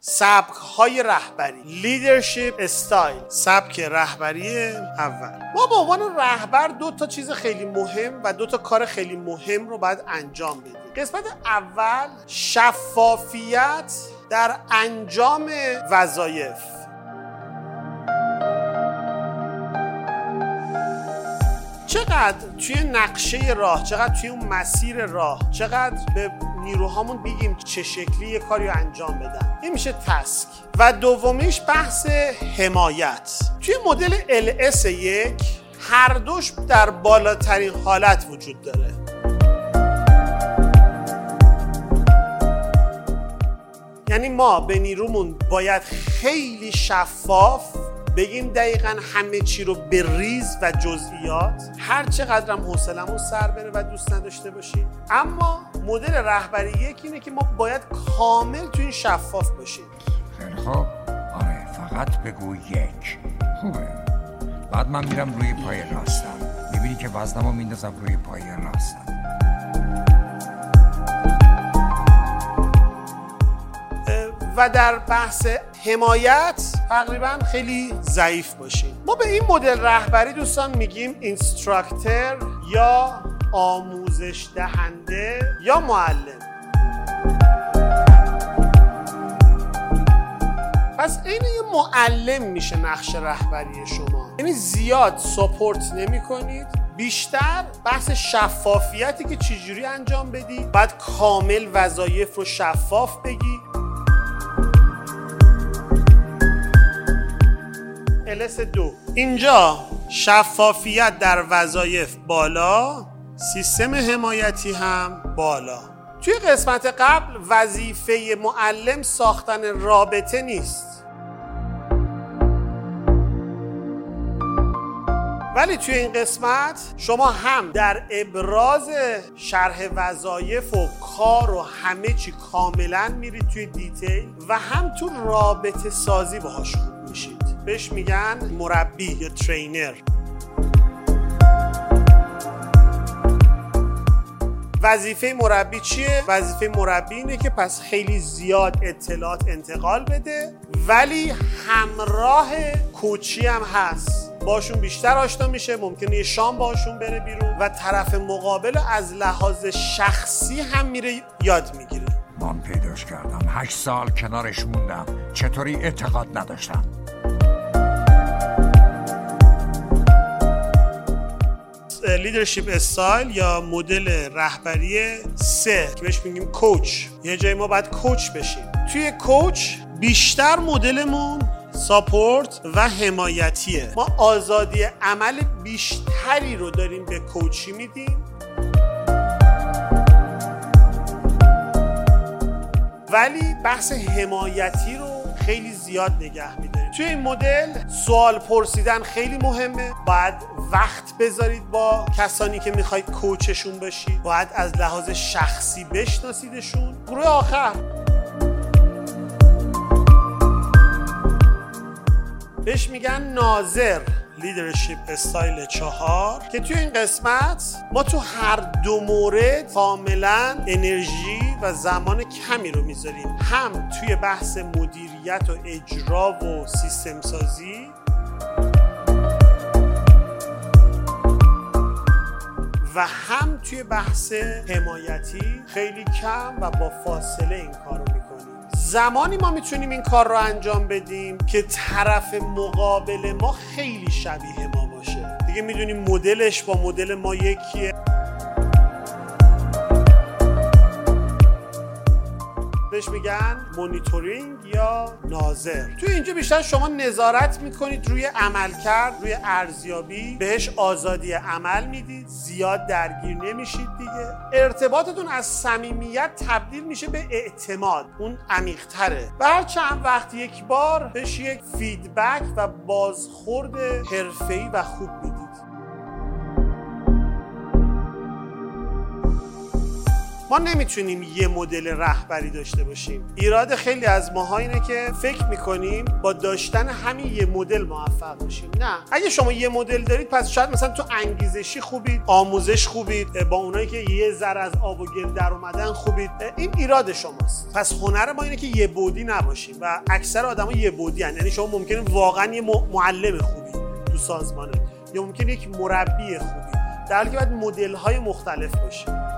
سبک های رهبری. leadership style سبک رهبری اول. ما به عنوان رهبر دو تا چیز خیلی مهم و دو تا کار خیلی مهم رو باید انجام بدیم. قسمت اول شفافیت در انجام وظایف. چقدر توی نقشه راه چقدر توی اون مسیر راه چقدر به نیروهامون بگیم چه شکلی یه کاری رو انجام بدن. این میشه تسک. و دومیش بحث حمایت. توی مدل LS یک هر دوش در بالاترین حالت وجود داره. یعنی ما به نیرومون باید خیلی شفاف بگیم دقیقا همه چی رو به ریز و جزئیات. هر چقدر هم حوصلمون سر بره و دوست نداشته باشیم. اما مدل رهبری یک اینه که ما باید کامل تو این شفاف باشیم. خیلی خب آره فقط بگو یک. خوبه. بعد من میرم روی پای راستم. می‌بینی که وزنم رو میندازم روی پای راستم. و در بحث حمایت تقریبا خیلی ضعیف باشیم. ما به این مدل رهبری دوستان میگیم اینستراکتر یا آموزش دهنده یا معلم؟ پس این یه معلم میشه نقش رهبری شما. یعنی زیاد سپورت نمی کنید بیشتر بحث شفافیتی که چجوری انجام بدی. باید کامل وظایف رو شفاف بگی. الس دو. اینجا شفافیت در وظایف بالا. سیستم حمایتی هم بالا. توی قسمت قبل وظیفه معلم ساختن رابطه نیست. ولی توی این قسمت شما هم در ابراز شرح وظایف و کار و همه چی کاملا میرید توی دیتیل و هم تو رابطه سازی باهاش خوب میشید. بهش میگن مربی یا ترینر. وظیفه مربی چیه؟ وظیفه مربی اینه که پس خیلی زیاد اطلاعات انتقال بده ولی همراه کوچی هم هست. باشون بیشتر آشنا میشه ممکنه یه شام باشون بره بیرون و طرف مقابل از لحاظ شخصی هم میره یاد می‌گیره. من پیداش کردم. هشت سال کنارش موندم. چطوری اعتقاد نداشتم؟ Leadership style یا مدل رهبری سه که بهش میگیم coach یه جایی ما باید coach بشیم. توی coach بیشتر مدلمون support و حمایتیه. ما آزادی عمل بیشتری رو داریم به coachee میدیم. ولی بحث حمایتی رو خیلی زیاد نگه میداریم. توی این مدل سوال پرسیدن خیلی مهمه. باید وقت بذارید با کسانی که می‌خواید coach شون باشید باید از لحاظ شخصی بشناسیدشون. گروه آخر. بهش میگن ناظر. Leadership style چهار. که توی این قسمت ما تو هر دو مورد کاملا انرژی و زمان کمی رو می‌ذاریم. هم توی بحث مدیریت و اجرا و سیستم سازی. و هم توی بحث حمایتی خیلی کم و با فاصله این کار رو زمانی ما می‌تونیم این کار رو انجام بدیم که طرف مقابل ما خیلی شبیه ما باشه. دیگه می‌دونیم مدلش با مدل ما یکیه. بهش میگن مونیتورینگ یا ناظر. توی اینجا بیشتر شما نظارت می‌کنید روی عملکرد روی ارزیابی بهش آزادی عمل می‌دید زیاد درگیر نمیشید دیگه. ارتباطتون از صمیمیت تبدیل میشه به اعتماد اون عمیقتره. هر چند وقت یک بار بهش یک feedback و بازخورد حرفه‌ای و خوب می‌دید ما نمی‌تونیم یه مدل رهبری داشته باشیم. ایراد خیلی از ماها اینه که فکر می‌کنیم با داشتن همین یه مدل موفق باشیم. نه. اگه شما یه مدل دارید پس شاید مثلا تو انگیزشی خوبید آموزش خوبید با اونایی که یه ذره از آب و گل در اومدن خوبید. این ایراد شماست. پس هنر ما اینه که یه بودی نباشیم و اکثر آدما یه بودی هن. یعنی شما ممکنه واقعا یه معلم خوبی تو سازمانه یا ممکنه یک مربی خوبی. در حالی که باید مدل های مختلف باشه